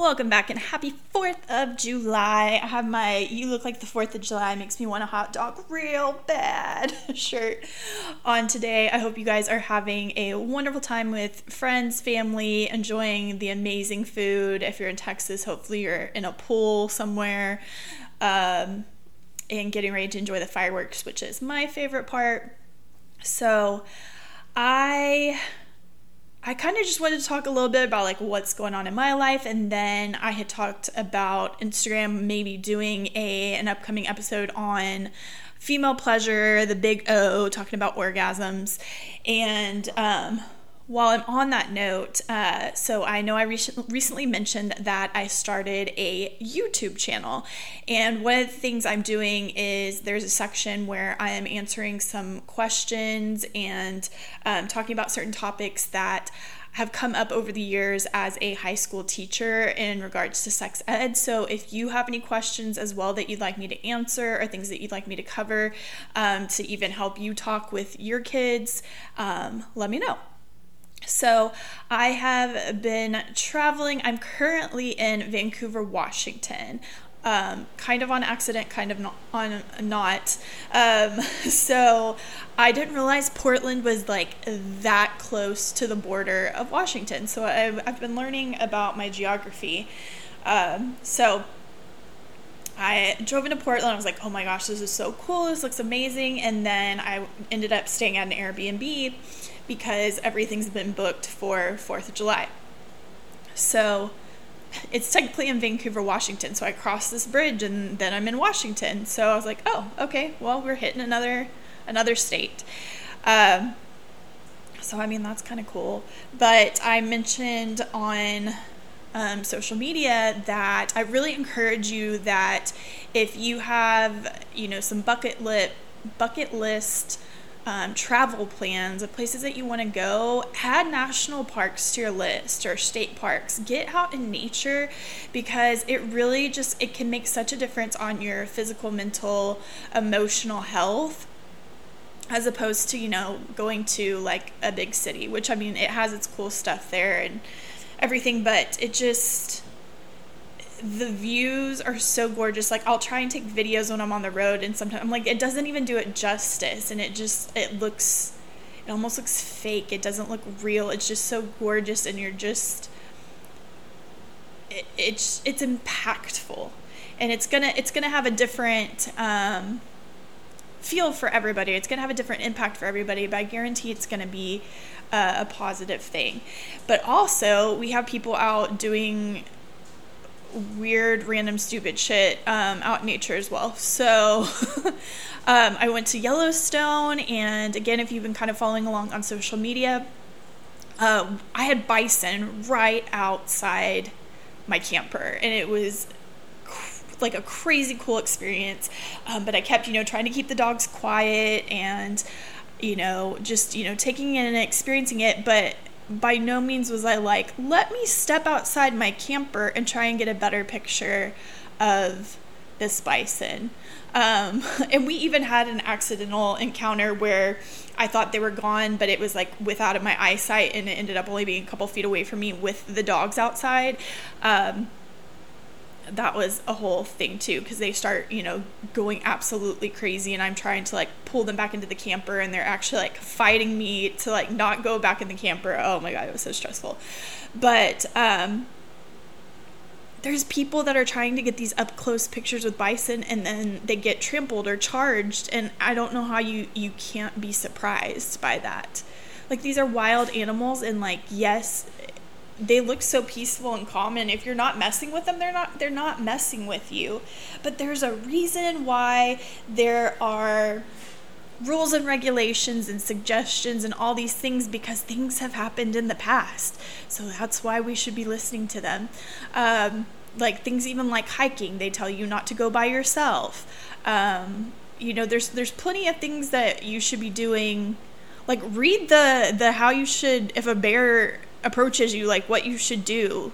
Welcome back and happy 4th of July. I have my You Look Like the 4th of July Makes Me Want a Hot Dog Real Bad shirt on today. I hope you guys are having a wonderful time with friends, family, enjoying the amazing food. If you're in Texas, hopefully you're in a pool somewhere um, and getting ready to enjoy the fireworks, which is my favorite part. So, I I kind of just wanted to talk a little bit about like what's going on in my life and then I had talked about Instagram maybe doing a an upcoming episode on female pleasure, the big O, talking about orgasms. And um while I'm on that note, uh, so I know I re- recently mentioned that I started a YouTube channel. And one of the things I'm doing is there's a section where I am answering some questions and um, talking about certain topics that have come up over the years as a high school teacher in regards to sex ed. So if you have any questions as well that you'd like me to answer or things that you'd like me to cover um, to even help you talk with your kids, um, let me know. So, I have been traveling. I'm currently in Vancouver, Washington. Um, kind of on accident, kind of not on not. Um, so I didn't realize Portland was like that close to the border of Washington. So I've, I've been learning about my geography. Um, so I drove into Portland. I was like, oh my gosh, this is so cool. This looks amazing. And then I ended up staying at an Airbnb because everything's been booked for 4th of July. So it's technically in Vancouver, Washington. So I crossed this bridge and then I'm in Washington. So I was like, oh, okay, well, we're hitting another another state. Um, so I mean that's kind of cool. But I mentioned on um, social media that I really encourage you that if you have you know some bucket lit bucket list um, travel plans of places that you want to go, add national parks to your list or state parks. Get out in nature because it really just it can make such a difference on your physical, mental, emotional health as opposed to, you know, going to like a big city, which I mean, it has its cool stuff there and everything, but it just the views are so gorgeous. Like I'll try and take videos when I'm on the road and sometimes I'm like it doesn't even do it justice and it just it looks it almost looks fake. It doesn't look real. It's just so gorgeous and you're just it, it's it's impactful. And it's to it's to have a different um feel for everybody. It's to have a different impact for everybody, but I guarantee it's to be uh, a positive thing. But also, we have people out doing weird, random, stupid shit um, out in nature as well. So um, I went to Yellowstone, and again, if you've been kind of following along on social media, uh, I had bison right outside my camper, and it was like a crazy cool experience. Um, but I kept, you know, trying to keep the dogs quiet and, you know, just, you know, taking in and experiencing it. But by no means was I like, let me step outside my camper and try and get a better picture of this bison. Um, and we even had an accidental encounter where I thought they were gone, but it was like without my eyesight, and it ended up only being a couple feet away from me with the dogs outside. Um, that was a whole thing too because they start you know going absolutely crazy and i'm trying to like pull them back into the camper and they're actually like fighting me to like not go back in the camper. Oh my god it was so stressful. But um there's people that are trying to get these up close pictures with bison and then they get trampled or charged and i don't know how you you can't be surprised by that. Like these are wild animals and like yes they look so peaceful and calm and if you're not messing with them they're not they're not messing with you. But there's a reason why there are rules and regulations and suggestions and all these things because things have happened in the past. So that's why we should be listening to them. Um, like things even like hiking they tell you not to go by yourself. Um, you know there's there's plenty of things that you should be doing. Like read the the how you should if a bear approaches you like what you should do.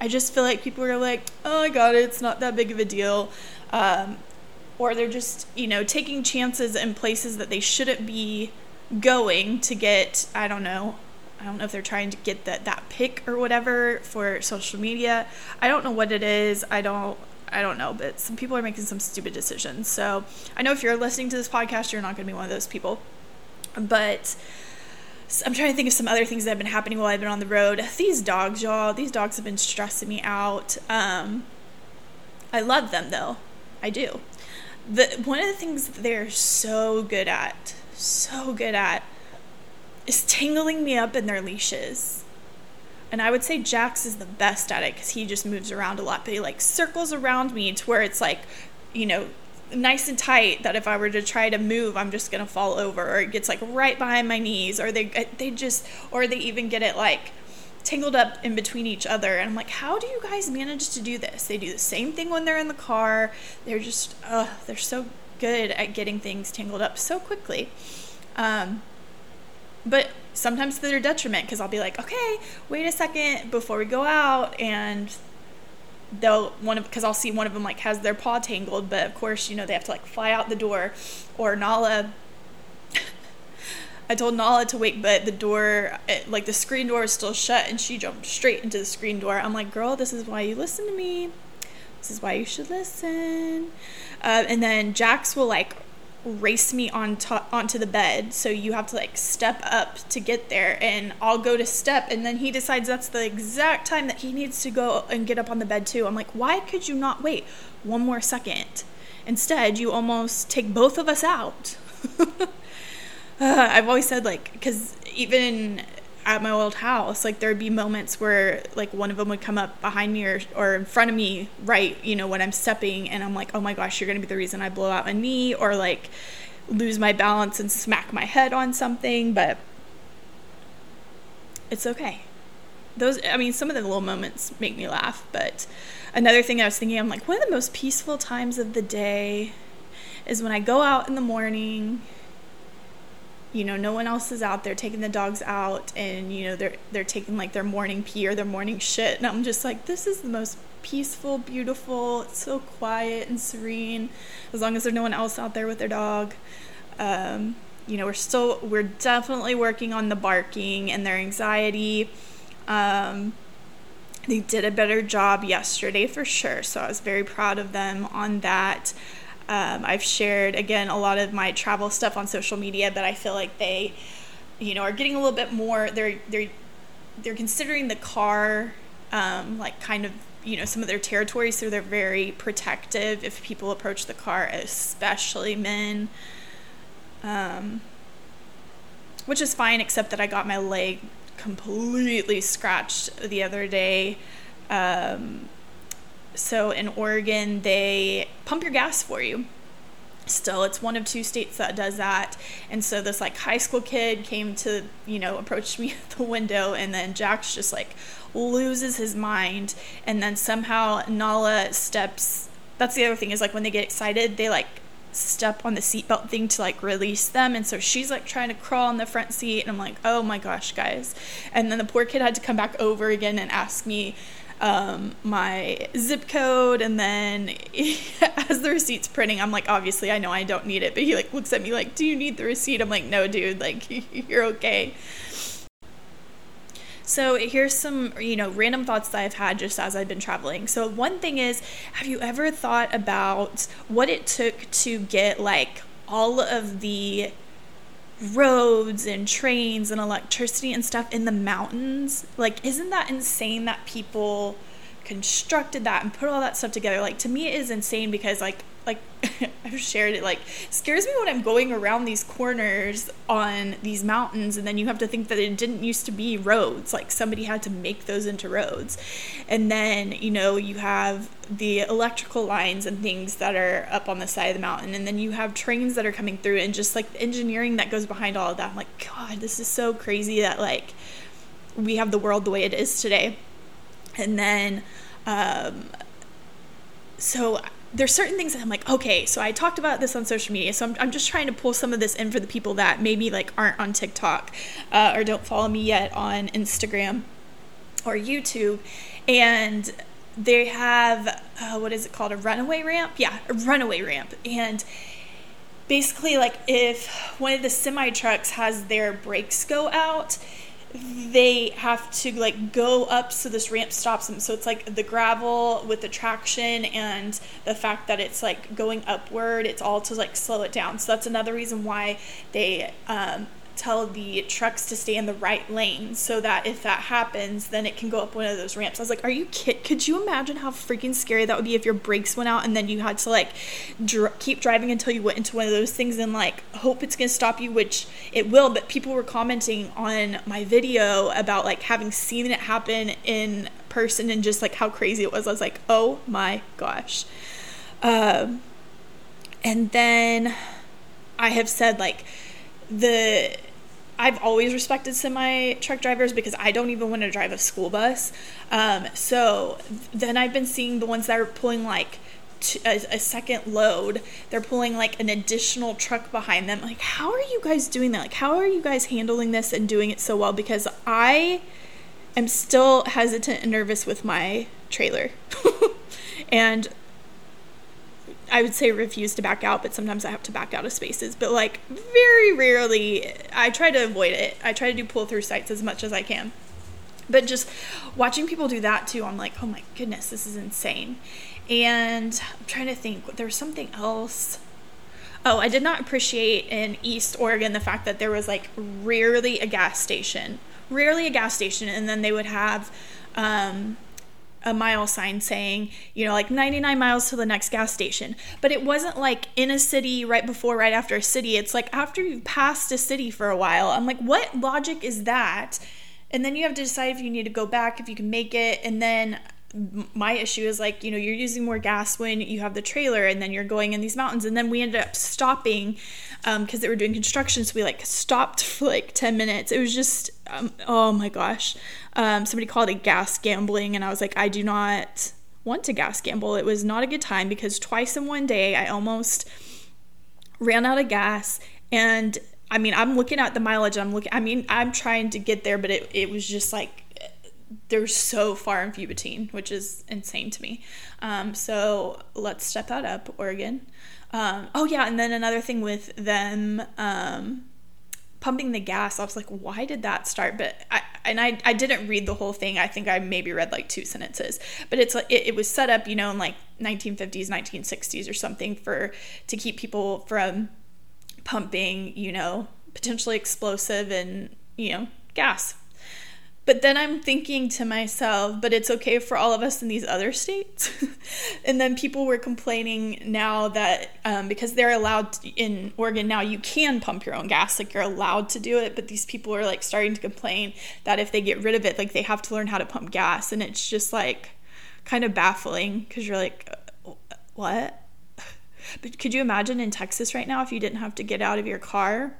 I just feel like people are like, "Oh, I got it. It's not that big of a deal," um, or they're just you know taking chances in places that they shouldn't be going to get I don't know I don't know if they're trying to get that that pick or whatever for social media. I don't know what it is. I don't I don't know, but some people are making some stupid decisions. So I know if you're listening to this podcast, you're not going to be one of those people. But I'm trying to think of some other things that have been happening while I've been on the road. These dogs, y'all, these dogs have been stressing me out. Um, I love them though. I do. The one of the things they're so good at, so good at, is tangling me up in their leashes. And I would say Jax is the best at it because he just moves around a lot, but he like circles around me to where it's like, you know, nice and tight that if I were to try to move, I'm just gonna fall over, or it gets like right behind my knees, or they they just, or they even get it like tangled up in between each other. And I'm like, how do you guys manage to do this? They do the same thing when they're in the car. They're just, uh, they're so good at getting things tangled up so quickly. Um, but sometimes to their detriment because I'll be like, okay, wait a second before we go out, and they'll one of because I'll see one of them like has their paw tangled, but of course you know they have to like fly out the door, or Nala. I told Nala to wait, but the door, it, like the screen door, is still shut, and she jumped straight into the screen door. I'm like, girl, this is why you listen to me. This is why you should listen. Uh, and then Jax will like race me on to- onto the bed so you have to like step up to get there and I'll go to step and then he decides that's the exact time that he needs to go and get up on the bed too. I'm like, "Why could you not wait one more second? Instead, you almost take both of us out." uh, I've always said like cuz even at my old house like there'd be moments where like one of them would come up behind me or, or in front of me right you know when i'm stepping and i'm like oh my gosh you're gonna be the reason i blow out my knee or like lose my balance and smack my head on something but it's okay. Those i mean some of the little moments make me laugh but another thing i was thinking i'm like one of the most peaceful times of the day is when i go out in the morning you know no one else is out there taking the dogs out and you know they're they're taking like their morning pee or their morning shit. And i'm just like this is the most peaceful beautiful it's so quiet and serene as long as there's no one else out there with their dog. Um, you know we're still we're definitely working on the barking and their anxiety. Um, they did a better job yesterday for sure so i was very proud of them on that um, I've shared again a lot of my travel stuff on social media, but I feel like they, you know, are getting a little bit more. They're they're they're considering the car um, like kind of you know some of their territories. so they're very protective if people approach the car, especially men. Um, which is fine, except that I got my leg completely scratched the other day. Um, so in Oregon, they pump your gas for you. Still, it's one of two states that does that. And so this like high school kid came to, you know, approached me at the window and then Jax just like loses his mind and then somehow Nala steps that's the other thing is like when they get excited, they like step on the seatbelt thing to like release them and so she's like trying to crawl in the front seat and I'm like, "Oh my gosh, guys." And then the poor kid had to come back over again and ask me um, my zip code, and then as the receipt's printing, I'm like, obviously, I know I don't need it, but he like looks at me like, "Do you need the receipt?" I'm like, "No, dude, like you're okay." So here's some, you know, random thoughts that I've had just as I've been traveling. So one thing is, have you ever thought about what it took to get like all of the roads and trains and electricity and stuff in the mountains. Like, isn't that insane that people constructed that and put all that stuff together? Like, to me, it is insane because, like, like I've shared it, like scares me when I'm going around these corners on these mountains, and then you have to think that it didn't used to be roads. Like somebody had to make those into roads, and then you know you have the electrical lines and things that are up on the side of the mountain, and then you have trains that are coming through, and just like the engineering that goes behind all of that. I'm like, God, this is so crazy that like we have the world the way it is today, and then. Um, so there's certain things that I'm like, okay, so I talked about this on social media, so I'm, I'm just trying to pull some of this in for the people that maybe like aren't on TikTok uh, or don't follow me yet on Instagram or YouTube, and they have uh, what is it called a runaway ramp? Yeah, a runaway ramp, and basically like if one of the semi trucks has their brakes go out they have to like go up so this ramp stops them. So it's like the gravel with the traction and the fact that it's like going upward, it's all to like slow it down. So that's another reason why they um, tell the trucks to stay in the right lane so that if that happens, then it can go up one of those ramps. I was like, are you kid? Could you imagine how freaking scary that would be if your brakes went out and then you had to like dr- keep driving until you went into one of those things and like hope it's gonna stop you, which it will. But people were commenting on my video about like having seen it happen in person and just like how crazy it was. I was like, oh my gosh. Um, and then I have said like the I've always respected semi truck drivers because I don't even want to drive a school bus. Um, so then I've been seeing the ones that are pulling like t- a, a, second load. They're pulling like an additional truck behind them. Like, how are you guys doing that? Like, how are you guys handling this and doing it so well? Because I am still hesitant and nervous with my trailer. and I would say refuse to back out, but sometimes I have to back out of spaces. But like very rarely, I try to avoid it. I try to do pull through sites as much as I can. But just watching people do that too, I'm like, oh my goodness, this is insane. And I'm trying to think, there's something else. Oh, I did not appreciate in East Oregon the fact that there was like rarely a gas station, rarely a gas station, and then they would have um, a mile sign saying, you know, like 99 miles to the next gas station. But it wasn't like in a city right before, right after a city. It's like after you've passed a city for a while. I'm like, what logic is that? And then you have to decide if you need to go back, if you can make it. And then my issue is like you know you're using more gas when you have the trailer and then you're going in these mountains. And then we ended up stopping because um, they were doing construction. So we like stopped for like 10 minutes. It was just um, oh my gosh. Um, somebody called it gas gambling and i was like i do not want to gas gamble. It was not a good time because twice in one day i almost ran out of gas. And i mean i'm looking at the mileage. I'm looking i mean i'm trying to get there but it, it was just like they're so far and few between, which is insane to me. Um, so let's step that up, Oregon. Um, oh yeah, and then another thing with them um, pumping the gas, I was like, why did that start? But I and I I didn't read the whole thing. I think I maybe read like two sentences. But it's like it, it was set up, you know, in like 1950s, 1960s or something for to keep people from pumping, you know, potentially explosive and you know gas but then I'm thinking to myself, but it's okay for all of us in these other states. and then people were complaining now that um, because they're allowed to, in Oregon now, you can pump your own gas, like you're allowed to do it. But these people are like starting to complain that if they get rid of it, like they have to learn how to pump gas. And it's just like kind of baffling because you're like, what? But could you imagine in Texas right now if you didn't have to get out of your car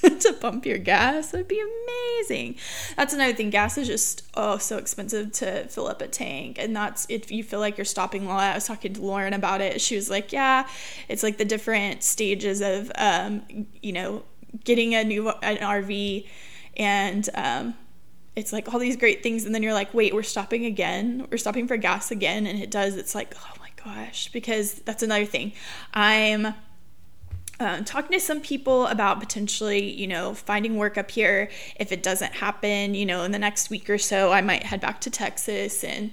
to pump your gas. That'd be amazing. That's another thing. Gas is just oh so expensive to fill up a tank, and that's if you feel like you're stopping a lot. I was talking to Lauren about it. She was like, "Yeah, it's like the different stages of um, you know getting a new an RV, and um, it's like all these great things, and then you're like, wait, we're stopping again. We're stopping for gas again, and it does. It's like, oh my gosh, because that's another thing. I'm um, talking to some people about potentially, you know, finding work up here. If it doesn't happen, you know, in the next week or so, I might head back to Texas. And,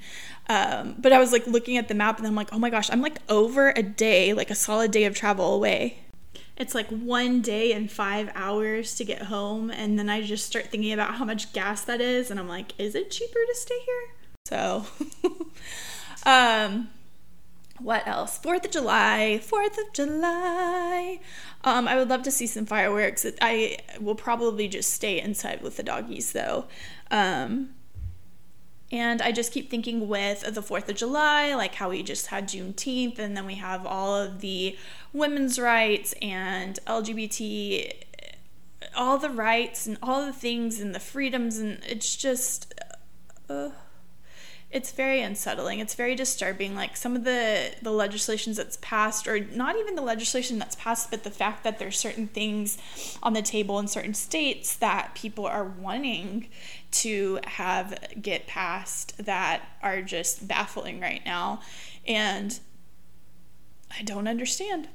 um, but I was like looking at the map and I'm like, oh my gosh, I'm like over a day, like a solid day of travel away. It's like one day and five hours to get home. And then I just start thinking about how much gas that is. And I'm like, is it cheaper to stay here? So, um, what else? Fourth of July. Fourth of July. Um, I would love to see some fireworks. I will probably just stay inside with the doggies though. Um, and I just keep thinking with the 4th of July, like how we just had Juneteenth, and then we have all of the women's rights and LGBT, all the rights and all the things and the freedoms, and it's just. Uh, it's very unsettling. It's very disturbing. Like some of the the legislations that's passed, or not even the legislation that's passed, but the fact that there's certain things on the table in certain states that people are wanting to have get passed that are just baffling right now, and I don't understand.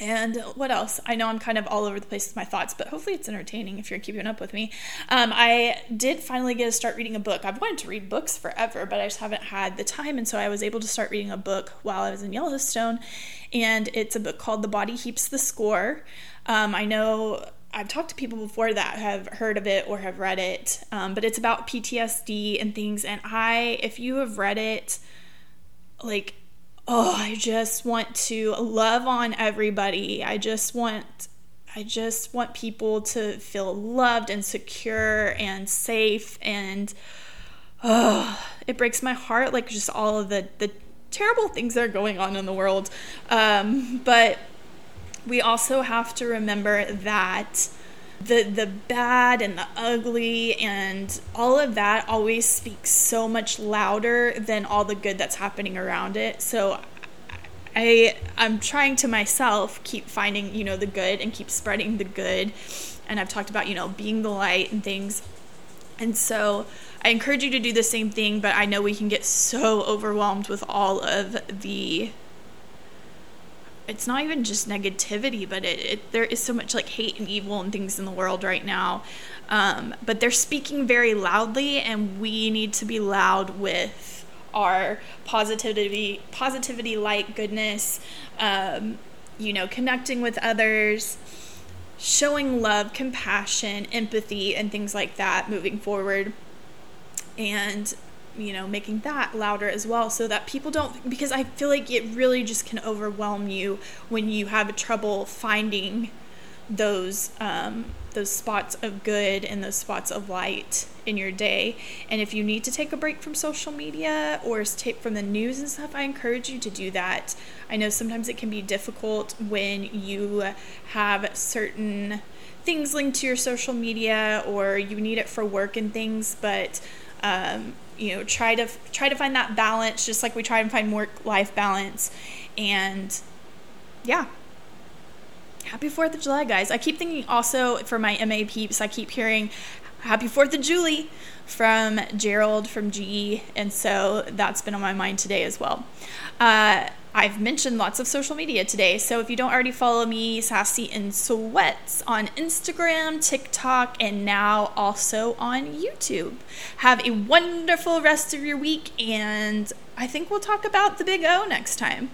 And what else? I know I'm kind of all over the place with my thoughts, but hopefully it's entertaining if you're keeping up with me. Um, I did finally get to start reading a book. I've wanted to read books forever, but I just haven't had the time. And so I was able to start reading a book while I was in Yellowstone. And it's a book called The Body Keeps the Score. Um, I know I've talked to people before that have heard of it or have read it, um, but it's about PTSD and things. And I, if you have read it, like oh, I just want to love on everybody. I just want I just want people to feel loved and secure and safe and oh, it breaks my heart like just all of the the terrible things that are going on in the world. Um, but we also have to remember that the the bad and the ugly and all of that always speaks so much louder than all the good that's happening around it. So I I'm trying to myself keep finding, you know, the good and keep spreading the good. And I've talked about, you know, being the light and things. And so I encourage you to do the same thing, but I know we can get so overwhelmed with all of the it's not even just negativity, but it, it, there is so much like hate and evil and things in the world right now. Um, but they're speaking very loudly, and we need to be loud with our positivity, positivity, light, goodness. Um, you know, connecting with others, showing love, compassion, empathy, and things like that moving forward. And you know, making that louder as well so that people don't, because I feel like it really just can overwhelm you when you have trouble finding those um, those spots of good and those spots of light in your day. And if you need to take a break from social media or take from the news and stuff, I encourage you to do that. I know sometimes it can be difficult when you have certain things linked to your social media or you need it for work and things, but um, you know try to try to find that balance just like we try and find work life balance. And yeah. Happy fourth of july guys. I keep thinking also for my ma peeps i keep hearing happy fourth of julie from gerald from ge and so that's been on my mind today as well. Uh, I've mentioned lots of social media today. So if you don't already follow me, Sassy in Sweats on Instagram, TikTok, and now also on YouTube. Have a wonderful rest of your week, and I think we'll talk about the Big O next time.